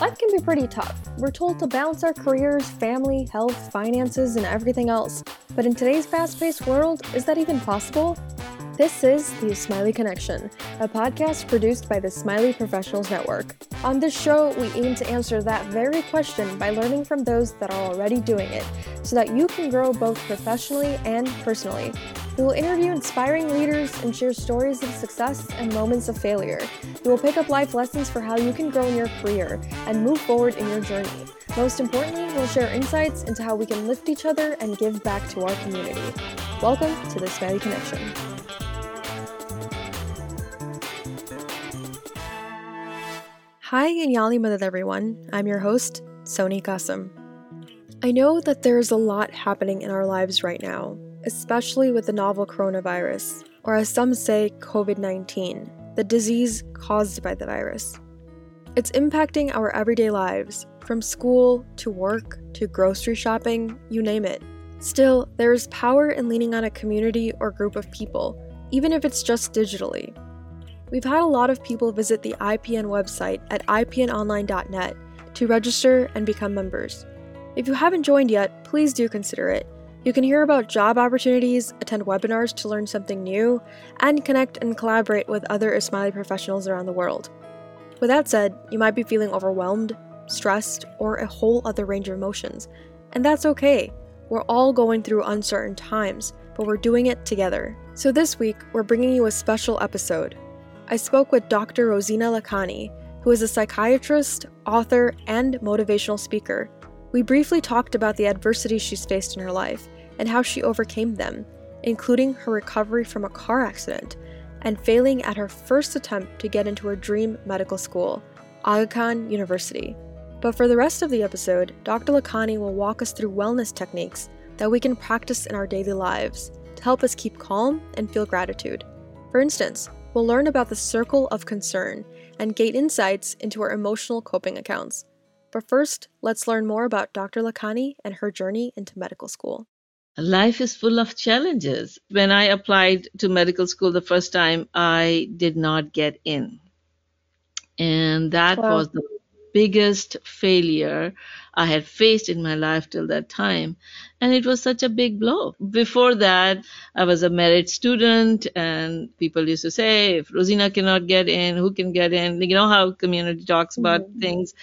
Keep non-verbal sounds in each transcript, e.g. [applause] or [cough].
Life can be pretty tough. We're told to balance our careers, family, health, finances, and everything else. But in today's fast paced world, is that even possible? This is the Ismaili Connection, a podcast produced by the Ismaili Professionals Network. On this show, we aim to answer that very question by learning from those that are already doing it, so that you can grow both professionally and personally. We will interview inspiring leaders and share stories of success and moments of failure. You will pick up life lessons for how you can grow in your career and move forward in your journey. Most importantly, we'll share insights into how we can lift each other and give back to our community. Welcome to the Ismaili Connection. Hi and Ya Ali Madad everyone. I'm your host, Soni Qasim. I know that there's a lot happening in our lives right now, especially with the novel coronavirus, or as some say, COVID 19, the disease caused by the virus. It's impacting our everyday lives, from school to work to grocery shopping, you name it. Still, there is power in leaning on a community or group of people, even if it's just digitally. We've had a lot of people visit the IPN website at ipnonline.net to register and become members. If you haven't joined yet, please do consider it. You can hear about job opportunities, attend webinars to learn something new, and connect and collaborate with other Ismaili professionals around the world. With that said, you might be feeling overwhelmed, stressed, or a whole other range of emotions, and that's okay. We're all going through uncertain times, but we're doing it together. So this week, we're bringing you a special episode I spoke with Dr. Rozina Lakhani, who is a psychiatrist, author, and motivational speaker. We briefly talked about the adversities she's faced in her life and how she overcame them, including her recovery from a car accident and failing at her first attempt to get into her dream medical school, Aga Khan University. But for the rest of the episode, Dr. Lakhani will walk us through wellness techniques that we can practice in our daily lives to help us keep calm and feel gratitude. For instance, we'll learn about the circle of concern and gain insights into our emotional coping accounts. But first, let's learn more about Dr. Lakhani and her journey into medical school. Life is full of challenges. When I applied to medical school the first time, I did not get in. And that wow. was the biggest failure I had faced in my life till that time. And it was such a big blow. Before that, I was a merit student, and people used to say, if Rozina cannot get in, who can get in? You know how community talks about mm-hmm. things.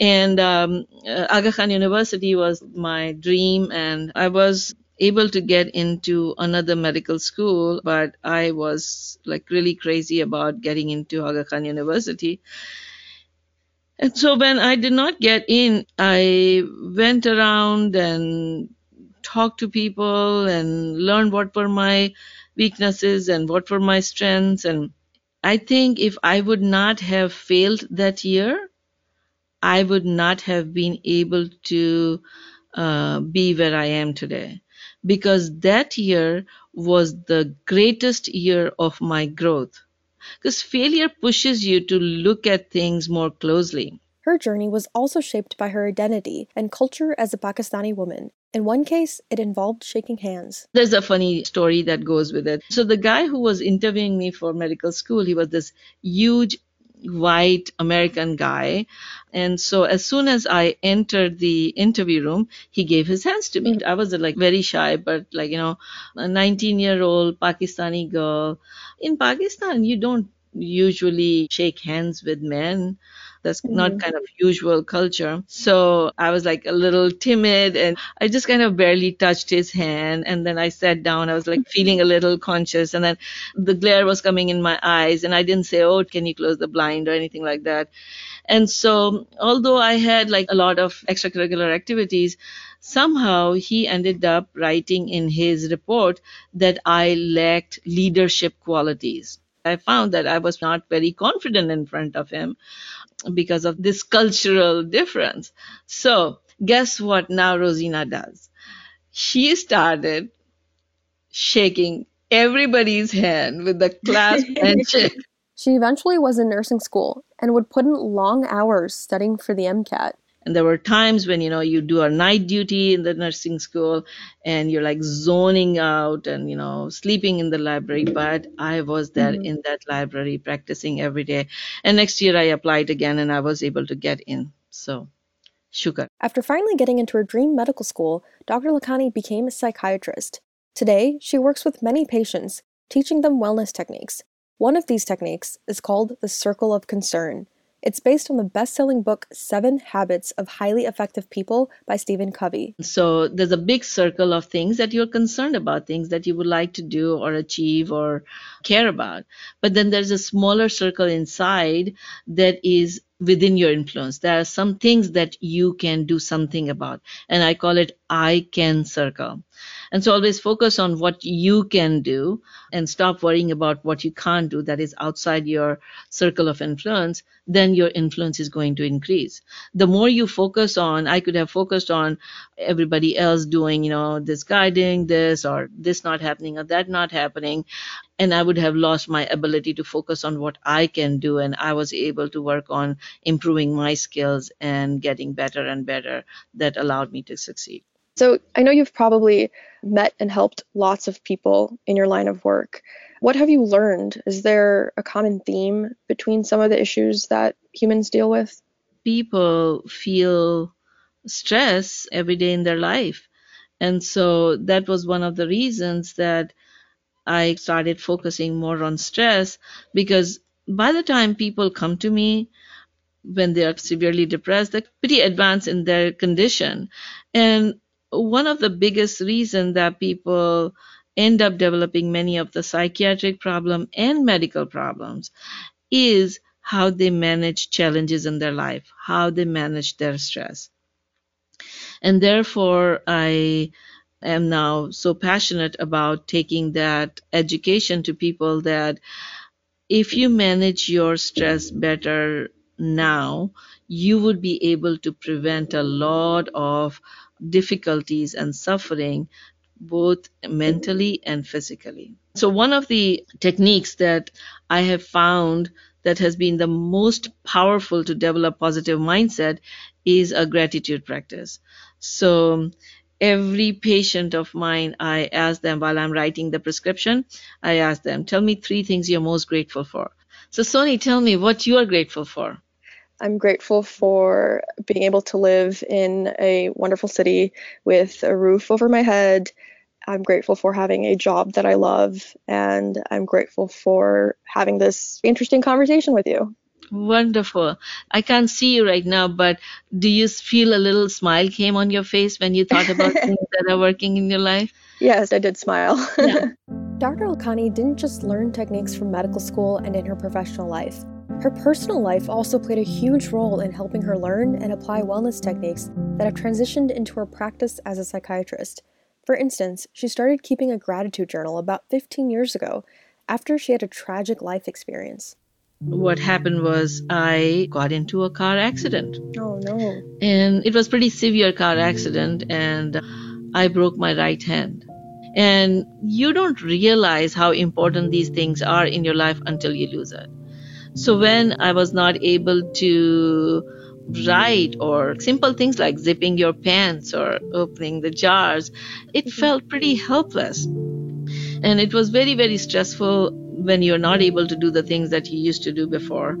And um, uh, Aga Khan University was my dream, and I was able to get into another medical school, but I was like really crazy about getting into Aga Khan University. And so when I did not get in, I went around and talked to people and learned what were my weaknesses and what were my strengths. And I think if I would not have failed that year, I would not have been able to uh, be where I am today. Because that year was the greatest year of my growth because failure pushes you to look at things more closely. Her journey was also shaped by her identity and culture as a Pakistani woman. In one case, it involved shaking hands. There's a funny story that goes with it. So, the guy who was interviewing me for medical school, he was this huge white American guy. And so as soon as I entered the interview room, he gave his hands to me. I was like very shy, but like, you know, a 19 year old Pakistani girl. In Pakistan, you don't usually shake hands with men. That's mm-hmm. not kind of usual culture. So I was like a little timid and I just kind of barely touched his hand. And then I sat down. I was like feeling a little conscious. And then the glare was coming in my eyes. And I didn't say, Oh, can you close the blind or anything like that. And so although I had like a lot of extracurricular activities, somehow he ended up writing in his report that I lacked leadership qualities. I found that I was not very confident in front of him because of this cultural difference. So, guess what now Rozina does? She started shaking everybody's hand with the clasp [laughs] handshake. She eventually was in nursing school and would put in long hours studying for the MCAT. And there were times when, you know, you do a night duty in the nursing school and you're like zoning out and, you know, sleeping in the library. But I was there mm-hmm. in that library practicing every day. And next year I applied again and I was able to get in. So, sugar. After finally getting into her dream medical school, Dr. Lakhani became a psychiatrist. Today, she works with many patients, teaching them wellness techniques. One of these techniques is called the Circle of Concern. It's based on the best selling book Seven Habits of Highly Effective People by Stephen Covey. So there's a big circle of things that you're concerned about, things that you would like to do or achieve or care about. But then there's a smaller circle inside that is within your influence. There are some things that you can do something about. And I call it I can circle. And so always focus on what you can do and stop worrying about what you can't do that is outside your circle of influence. Then your influence is going to increase. The more you focus on, I could have focused on everybody else doing, you know, this guiding this or this not happening or that not happening. And I would have lost my ability to focus on what I can do. And I was able to work on improving my skills and getting better and better that allowed me to succeed. So I know you've probably met and helped lots of people in your line of work. What have you learned? Is there a common theme between some of the issues that humans deal with? People feel stress every day in their life. And so that was one of the reasons that I started focusing more on stress because by the time people come to me when they are severely depressed, they're pretty advanced in their condition. And one of the biggest reasons that people end up developing many of the psychiatric problem and medical problems is how they manage challenges in their life, how they manage their stress. And therefore, I am now so passionate about taking that education to people that if you manage your stress better now, you would be able to prevent a lot of difficulties and suffering both mentally and physically. So, one of the techniques that I have found that has been the most powerful to develop positive mindset is a gratitude practice. So, every patient of mine, I ask them while I'm writing the prescription, I ask them, tell me three things you're most grateful for. So, Soni, tell me what you are grateful for. I'm grateful for being able to live in a wonderful city with a roof over my head. I'm grateful for having a job that I love, and I'm grateful for having this interesting conversation with you. Wonderful. I can't see you right now, but do you feel a little smile came on your face when you thought about [laughs] things that are working in your life? Yes, I did smile. Yeah. [laughs] Dr. Lakhani didn't just learn techniques from medical school and in her professional life. Her personal life also played a huge role in helping her learn and apply wellness techniques that have transitioned into her practice as a psychiatrist. For instance, she started keeping a gratitude journal about 15 years ago after she had a tragic life experience. What happened was I got into a car accident. Oh no. And it was pretty severe car accident and I broke my right hand. And you don't realize how important these things are in your life until you lose it. So when I was not able to write or simple things like zipping your pants or opening the jars, it mm-hmm. felt pretty helpless. And it was very, very stressful when you're not able to do the things that you used to do before.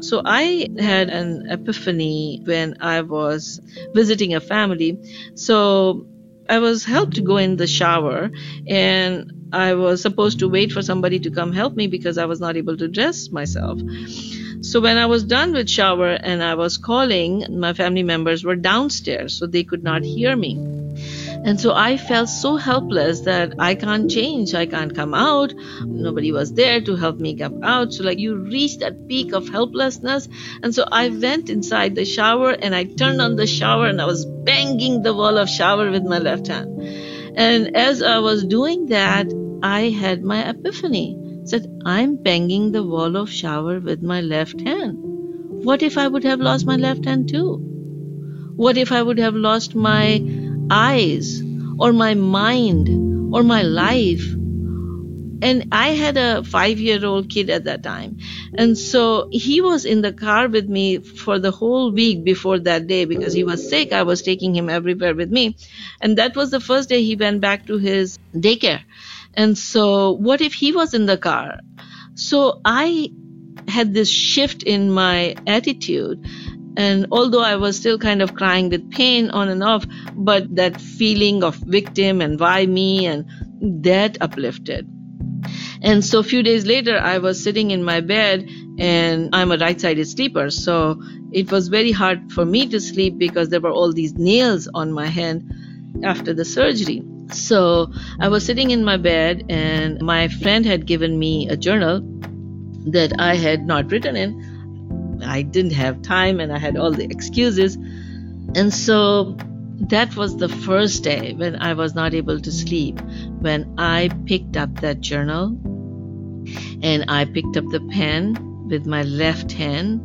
So I had an epiphany when I was visiting a family. So I was helped to go in the shower and I was supposed to wait for somebody to come help me because I was not able to dress myself. So when I was done with shower and I was calling, my family members were downstairs, so they could not hear me. And so I felt so helpless that I can't change. I can't come out. Nobody was there to help me come out. So, like, you reach that peak of helplessness. And so I went inside the shower and I turned on the shower and I was banging the wall of shower with my left hand. And as I was doing that, I had my epiphany. Said, I'm banging the wall of shower with my left hand. What if I would have lost my left hand too? What if I would have lost my eyes or my mind or my life? and I had a five year old kid at that time. And so he was in the car with me for the whole week before that day because he was sick. I was taking him everywhere with me. And that was the first day he went back to his daycare. And so, what if he was in the car? So, I had this shift in my attitude. And although I was still kind of crying with pain on and off, but that feeling of victim and why me and that uplifted. And so a few days later, I was sitting in my bed and I'm a right sided sleeper. So it was very hard for me to sleep because there were all these nails on my hand after the surgery. So I was sitting in my bed and my friend had given me a journal that I had not written in. I didn't have time and I had all the excuses. And so that was the first day when I was not able to sleep, when I picked up that journal and I picked up the pen with my left hand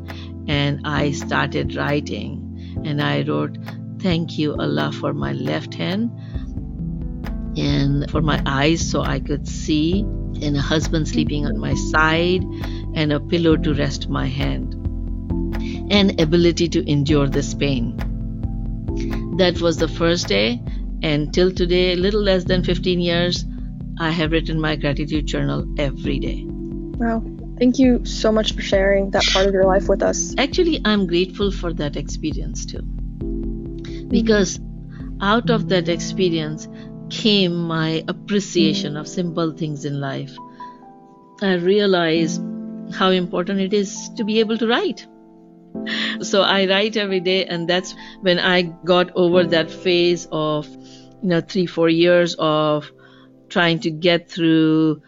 and I started writing. And I wrote, Thank you, Allah, for my left hand and for my eyes so I could see, and a husband sleeping on my side, and a pillow to rest my hand, and ability to endure this pain. That was the first day, and till today, little less than 15 years, I have written my gratitude journal every day. Wow. Thank you so much for sharing that part of your life with us. Actually, I'm grateful for that experience too. Because out of that experience came my appreciation of simple things in life. I realized how important it is to be able to write. [laughs] So I write every day, and that's when I got over that phase of, you know, three, four years of trying to get through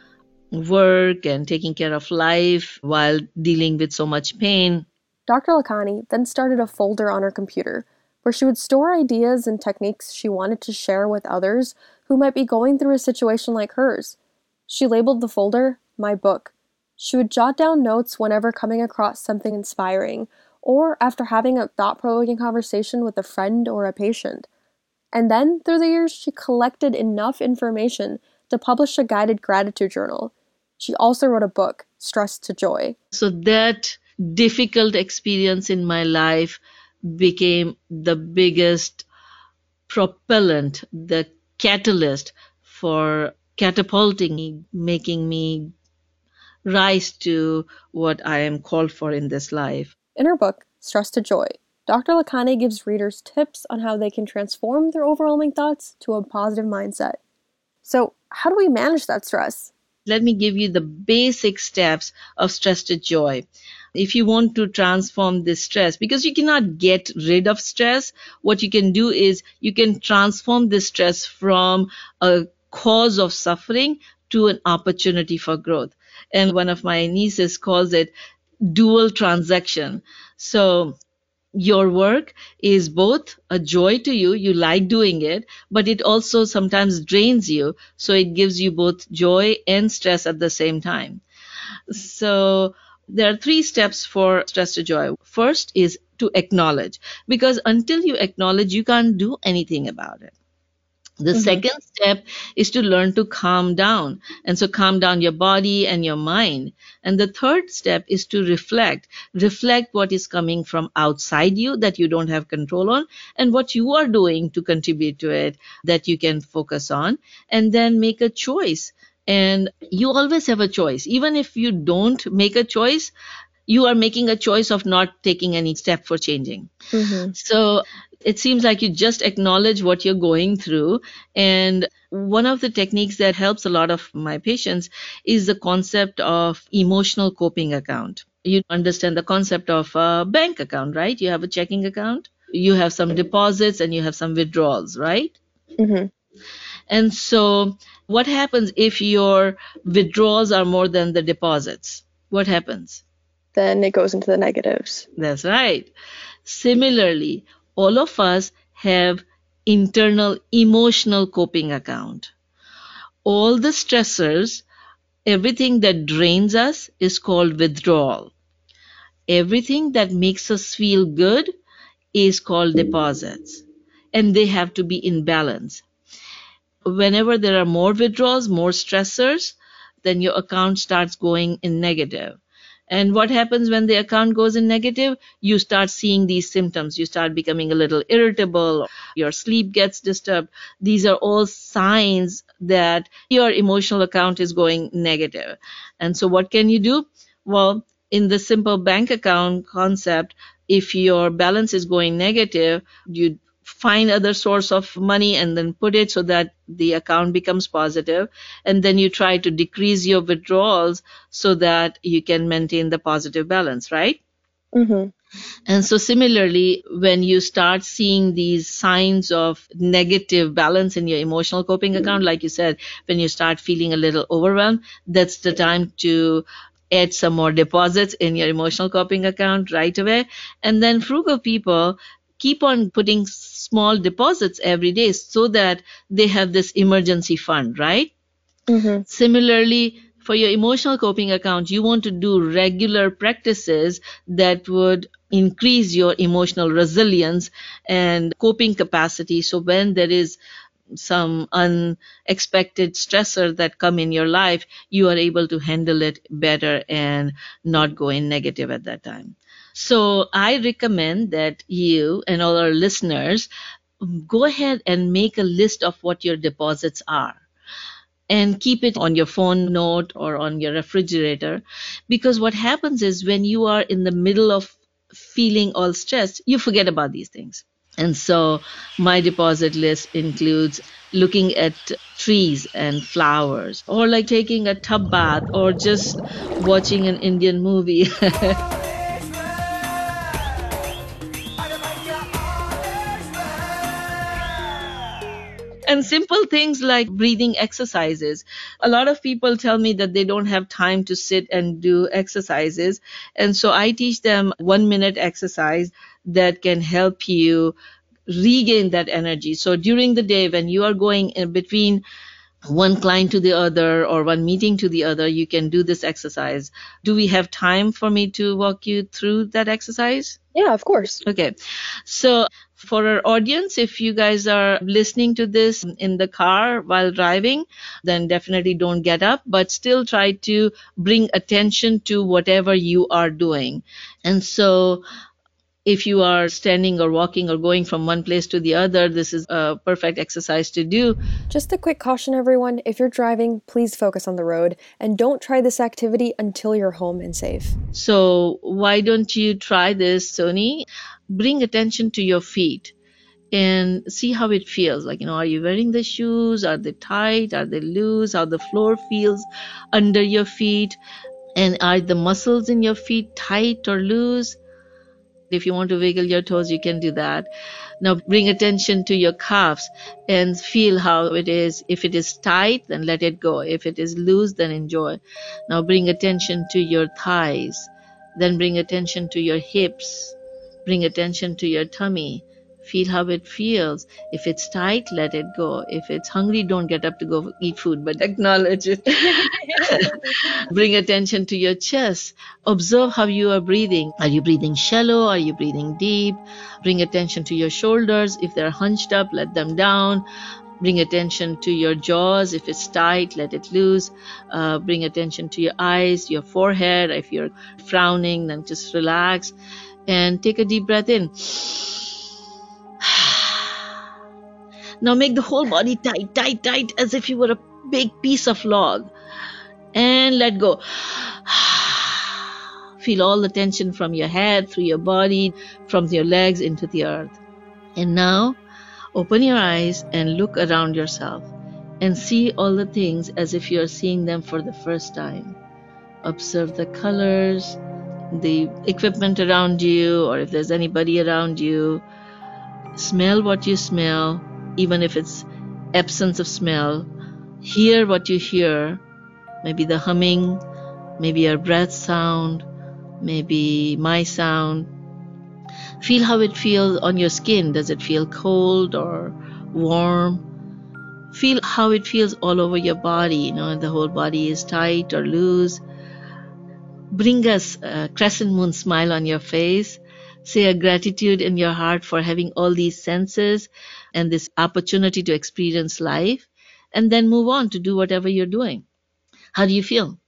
work and taking care of life while dealing with so much pain. Dr. Lakhani then started a folder on her computer where she would store ideas and techniques she wanted to share with others who might be going through a situation like hers. She labeled the folder My Book. She would jot down notes whenever coming across something inspiring or after having a thought provoking conversation with a friend or a patient. And then, through the years, she collected enough information to publish a guided gratitude journal. She also wrote a book, Stress to Joy. So, that difficult experience in my life became the biggest propellant, the catalyst for catapulting me, making me rise to what I am called for in this life. In her book, Stress to Joy, Dr. Lakhani gives readers tips on how they can transform their overwhelming thoughts to a positive mindset. So, how do we manage that stress? Let me give you the basic steps of stress to joy. If you want to transform this stress, because you cannot get rid of stress, what you can do is you can transform this stress from a cause of suffering to an opportunity for growth. And one of my nieces calls it dual transaction. So your work is both a joy to you, you like doing it, but it also sometimes drains you. So it gives you both joy and stress at the same time. So there are three steps for stress to joy. First is to acknowledge, because until you acknowledge, you can't do anything about it. The mm-hmm. second step is to learn to calm down. And so calm down your body and your mind. And the third step is to reflect. Reflect what is coming from outside you that you don't have control on and what you are doing to contribute to it that you can focus on. And then make a choice. And you always have a choice. Even if you don't make a choice, you are making a choice of not taking any step for changing. Mm-hmm. So it seems like you just acknowledge what you're going through. And one of the techniques that helps a lot of my patients is the concept of emotional coping account. You understand the concept of a bank account, right? You have a checking account, you have some deposits, and you have some withdrawals, right? Mm-hmm. And so, what happens if your withdrawals are more than the deposits? What happens? Then it goes into the negatives. That's right. Similarly, all of us have internal emotional coping account. All the stressors, everything that drains us is called withdrawal. Everything that makes us feel good is called deposits. And they have to be in balance. Whenever there are more withdrawals, more stressors, then your account starts going in negative. And what happens when the account goes in negative? You start seeing these symptoms. You start becoming a little irritable. Your sleep gets disturbed. These are all signs that your emotional account is going negative. And so what can you do? Well, in the simple bank account concept, if your balance is going negative, you find other source of money and then put it so that the account becomes positive and then you try to decrease your withdrawals so that you can maintain the positive balance right mm-hmm. and so similarly when you start seeing these signs of negative balance in your emotional coping account like you said when you start feeling a little overwhelmed that's the time to add some more deposits in your emotional coping account right away. And then frugal people keep on putting small deposits every day so that they have this emergency fund, right? Mm-hmm. Similarly, for your emotional coping account, you want to do regular practices that would increase your emotional resilience and coping capacity. So when there is some unexpected stressor that come in your life, you are able to handle it better and not go in negative at that time. So I recommend that you and all our listeners um, go ahead and make a list of what your deposits are and keep it on your phone note or on your refrigerator because what happens is when you are in the middle of feeling all stressed you forget about these things and so my deposit list includes looking at trees and flowers, or like taking a tub bath, or just watching an Indian movie. [laughs] and simple things like breathing exercises. A lot of people tell me that they don't have time to sit and do exercises. And so I teach them one minute exercise that can help you regain that energy. So during the day, when you are going in between one client to the other or one meeting to the other, you can do this exercise. Do we have time for me to walk you through that exercise? Yeah, of course. Okay. So for our audience, if you guys are listening to this in the car while driving, then definitely don't get up, but still try to bring attention to whatever you are doing. And so if you are standing or walking or going from one place to the other, this is a perfect exercise to do. Just a quick caution, everyone if you're driving, please focus on the road and don't try this activity until you're home and safe. So, why don't you try this, Soni? Bring attention to your feet and see how it feels. Like, you know, are you wearing the shoes? Are they tight? Are they loose? How the floor feels under your feet? And are the muscles in your feet tight or loose? If you want to wiggle your toes, you can do that. Now bring attention to your calves and feel how it is. If it is tight, then let it go. If it is loose, then enjoy. Now bring attention to your thighs. Then bring attention to your hips. Bring attention to your tummy. Feel how it feels. If it's tight, let it go. If it's hungry, don't get up to go eat food, but acknowledge it. [laughs] Bring attention to your chest. Observe how you are breathing. Are you breathing shallow? Are you breathing deep? Bring attention to your shoulders. If they're hunched up, let them down. Bring attention to your jaws. If it's tight, let it loose. Uh, bring attention to your eyes, your forehead. If you're frowning, then just relax and take a deep breath in. [sighs] Now make the whole body tight, tight, tight, as if you were a big piece of log. And let go. [sighs] Feel all the tension from your head, through your body, from your legs into the earth. And now open your eyes and look around yourself and see all the things as if you're seeing them for the first time. Observe the colors, the equipment around you, or if there's anybody around you. Smell what you smell even if it's absence of smell. Hear what you hear, maybe the humming, maybe your breath sound, maybe my sound. Feel how it feels on your skin. Does it feel cold or warm? Feel how it feels all over your body. You know, the whole body is tight or loose. Bring us a crescent moon smile on your face. Say a gratitude in your heart for having all these senses and this opportunity to experience life, and then move on to do whatever you're doing. How do you feel?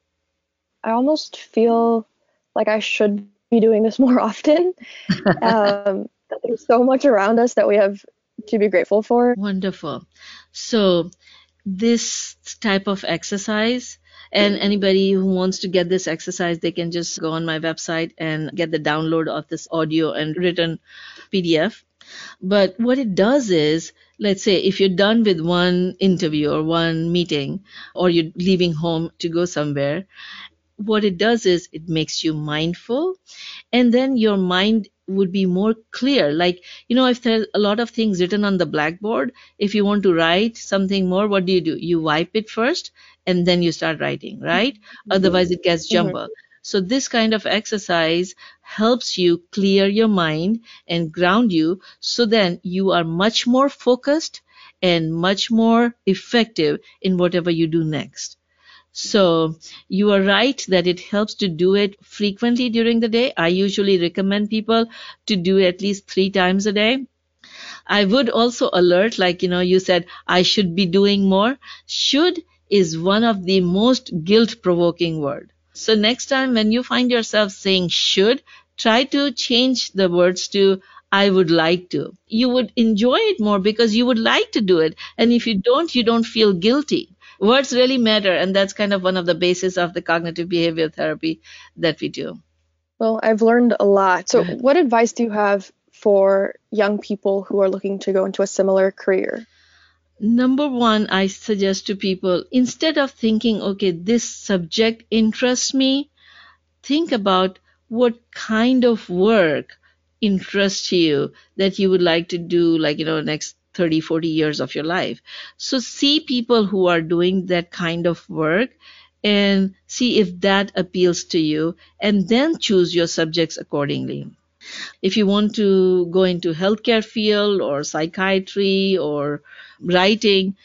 I almost feel like I should be doing this more [laughs] often. [laughs] um, there's so much around us that we have to be grateful for. Wonderful. So, this type of exercise, and anybody who wants to get this exercise, they can just go on my website and get the download of this audio and written PDF. But what it does is, let's say if you're done with one interview or one meeting, or you're leaving home to go somewhere, what it does is it makes you mindful and then your mind would be more clear like you know if there's a lot of things written on the blackboard if you want to write something more what do you do you wipe it first and then you start writing right mm-hmm. otherwise it gets mm-hmm. jumbled mm-hmm. so this kind of exercise helps you clear your mind and ground you so then you are much more focused and much more effective in whatever you do next so you are right that it helps to do it frequently during the day. I usually recommend people to do at least three times a day. I would also alert, like, you know, you said, I should be doing more. Should is one of the most guilt provoking word. So next time when you find yourself saying should, try to change the words to I would like to. You would enjoy it more because you would like to do it. And if you don't, you don't feel guilty words really matter and that's kind of one of the basis of the cognitive behavioral therapy that we do. Well i've learned a lot. So [laughs] what advice do you have for young people who are looking to go into a similar career? Number one i suggest to people instead of thinking okay this subject interests me think about what kind of work interests you that you would like to do like you know next 30, 40 years of your life. So see people who are doing that kind of work and see if that appeals to you and then choose your subjects accordingly. If you want to go into healthcare field or psychiatry or writing,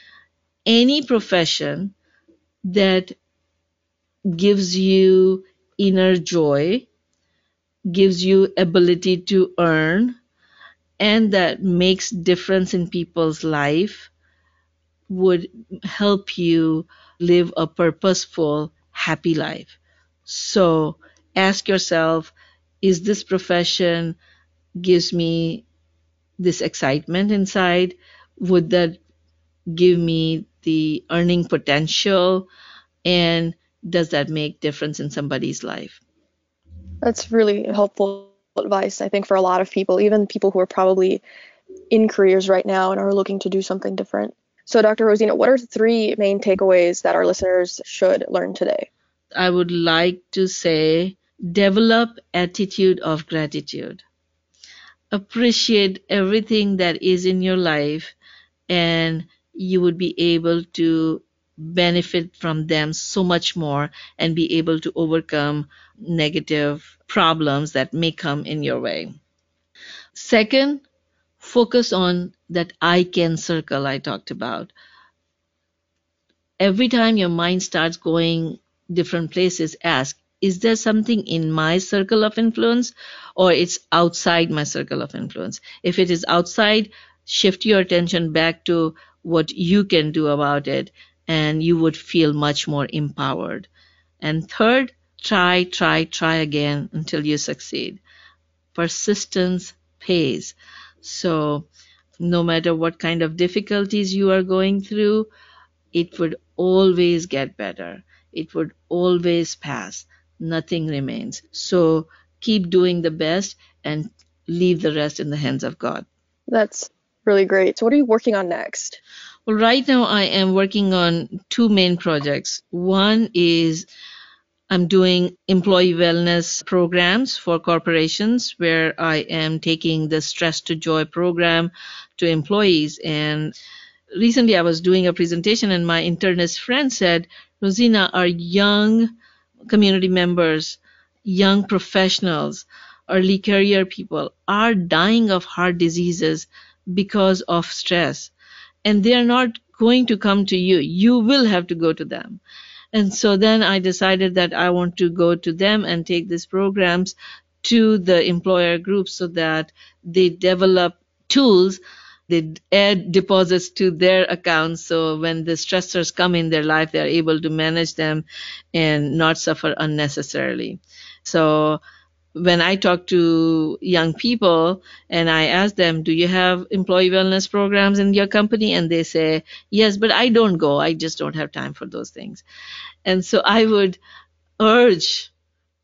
any profession that gives you inner joy, gives you ability to earn, and that makes difference in people's life would help you live a purposeful happy life. So ask yourself is this profession gives me this excitement inside? Would that give me the earning potential? And does that make difference in somebody's life? That's really helpful advice, I think, for a lot of people, even people who are probably in careers right now and are looking to do something different. So, Dr. Rozina, what are three main takeaways that our listeners should learn today? I would like to say develop attitude of gratitude. Appreciate everything that is in your life and you would be able to benefit from them so much more and be able to overcome negative problems that may come in your way. Second, focus on that I can circle I talked about. Every time your mind starts going different places, ask, is there something in my circle of influence or it's outside my circle of influence? If it is outside, shift your attention back to what you can do about it and you would feel much more empowered. And third, try, try, try again until you succeed. Persistence pays. So, no matter what kind of difficulties you are going through, it would always get better. It would always pass. Nothing remains. So, keep doing the best and leave the rest in the hands of God. That's really great. So, what are you working on next? Well, right now I am working on two main projects. One is I'm doing employee wellness programs for corporations where I am taking the stress to joy program to employees. And recently I was doing a presentation and my internist friend said, Rozina, our young community members, young professionals, early career people are dying of heart diseases because of stress. And they are not going to come to you. You will have to go to them. And so then I decided that I want to go to them and take these programs to the employer groups so that they develop tools they add deposits to their accounts so when the stressors come in their life they're able to manage them and not suffer unnecessarily so when I talk to young people and I ask them, Do you have employee wellness programs in your company? And they say, Yes, but I don't go. I just don't have time for those things. And so I would urge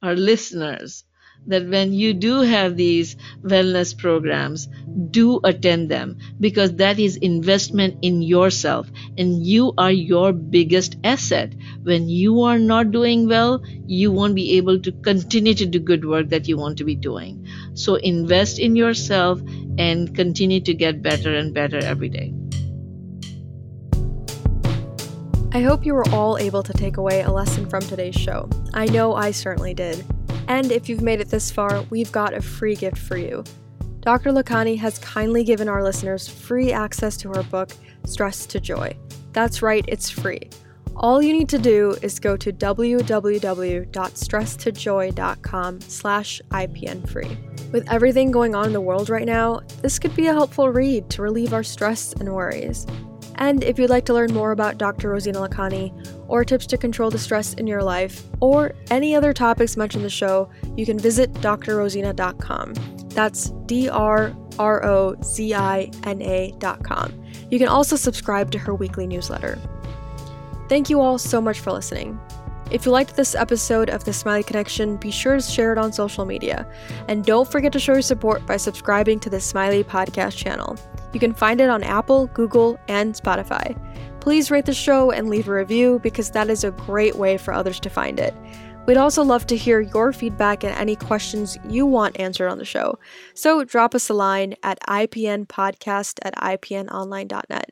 our listeners that when you do have these wellness programs, do attend them because that is investment in yourself and you are your biggest asset. When you are not doing well, you won't be able to continue to do good work that you want to be doing. So invest in yourself and continue to get better and better every day. I hope you were all able to take away a lesson from today's show. I know I certainly did. And if you've made it this far, we've got a free gift for you. Dr. Lakhani has kindly given our listeners free access to her book, Stress to Joy. That's right, it's free. All you need to do is go to www.stresstojoy.com slash IPN With everything going on in the world right now, this could be a helpful read to relieve our stress and worries. And if you'd like to learn more about Dr. Rozina Lakhani, or tips to control the stress in your life, or any other topics mentioned in the show, you can visit drrozina.com. That's D R R O Z I N A.com. You can also subscribe to her weekly newsletter. Thank you all so much for listening. If you liked this episode of The Ismaili Connection, be sure to share it on social media. And don't forget to show your support by subscribing to the Ismaili Podcast channel. You can find it on Apple, Google, and Spotify. Please rate the show and leave a review because that is a great way for others to find it. We'd also love to hear your feedback and any questions you want answered on the show. So drop us a line at ipnpodcast at ipnonline.net.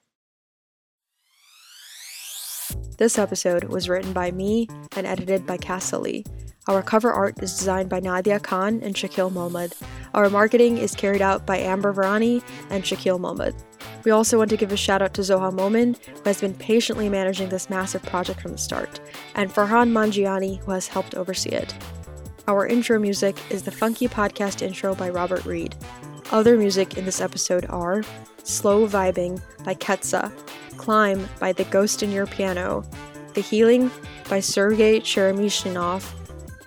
This episode was written by me and edited by Cassa Lee. Our cover art is designed by Nadia Khan and Shakil Mohammed. Our marketing is carried out by Amber Varani and Shakil Mohammed. We also want to give a shout out to Zoha Momin, who has been patiently managing this massive project from the start, and Farhan Mangiani, who has helped oversee it. Our intro music is the funky podcast intro by Robert Reed. Other music in this episode are Slow Vibing by Ketsa, Climb by The Ghost in Your Piano, The Healing by Sergei Cheremisinov,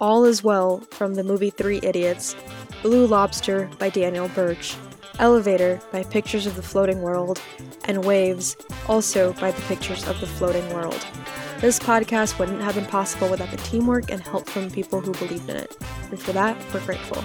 All Is Well from the movie Three Idiots, Blue Lobster by Daniel Birch, Elevator by Pictures of the Floating World, and Waves, also by the Pictures of the Floating World. This podcast wouldn't have been possible without the teamwork and help from people who believed in it, and for that, we're grateful.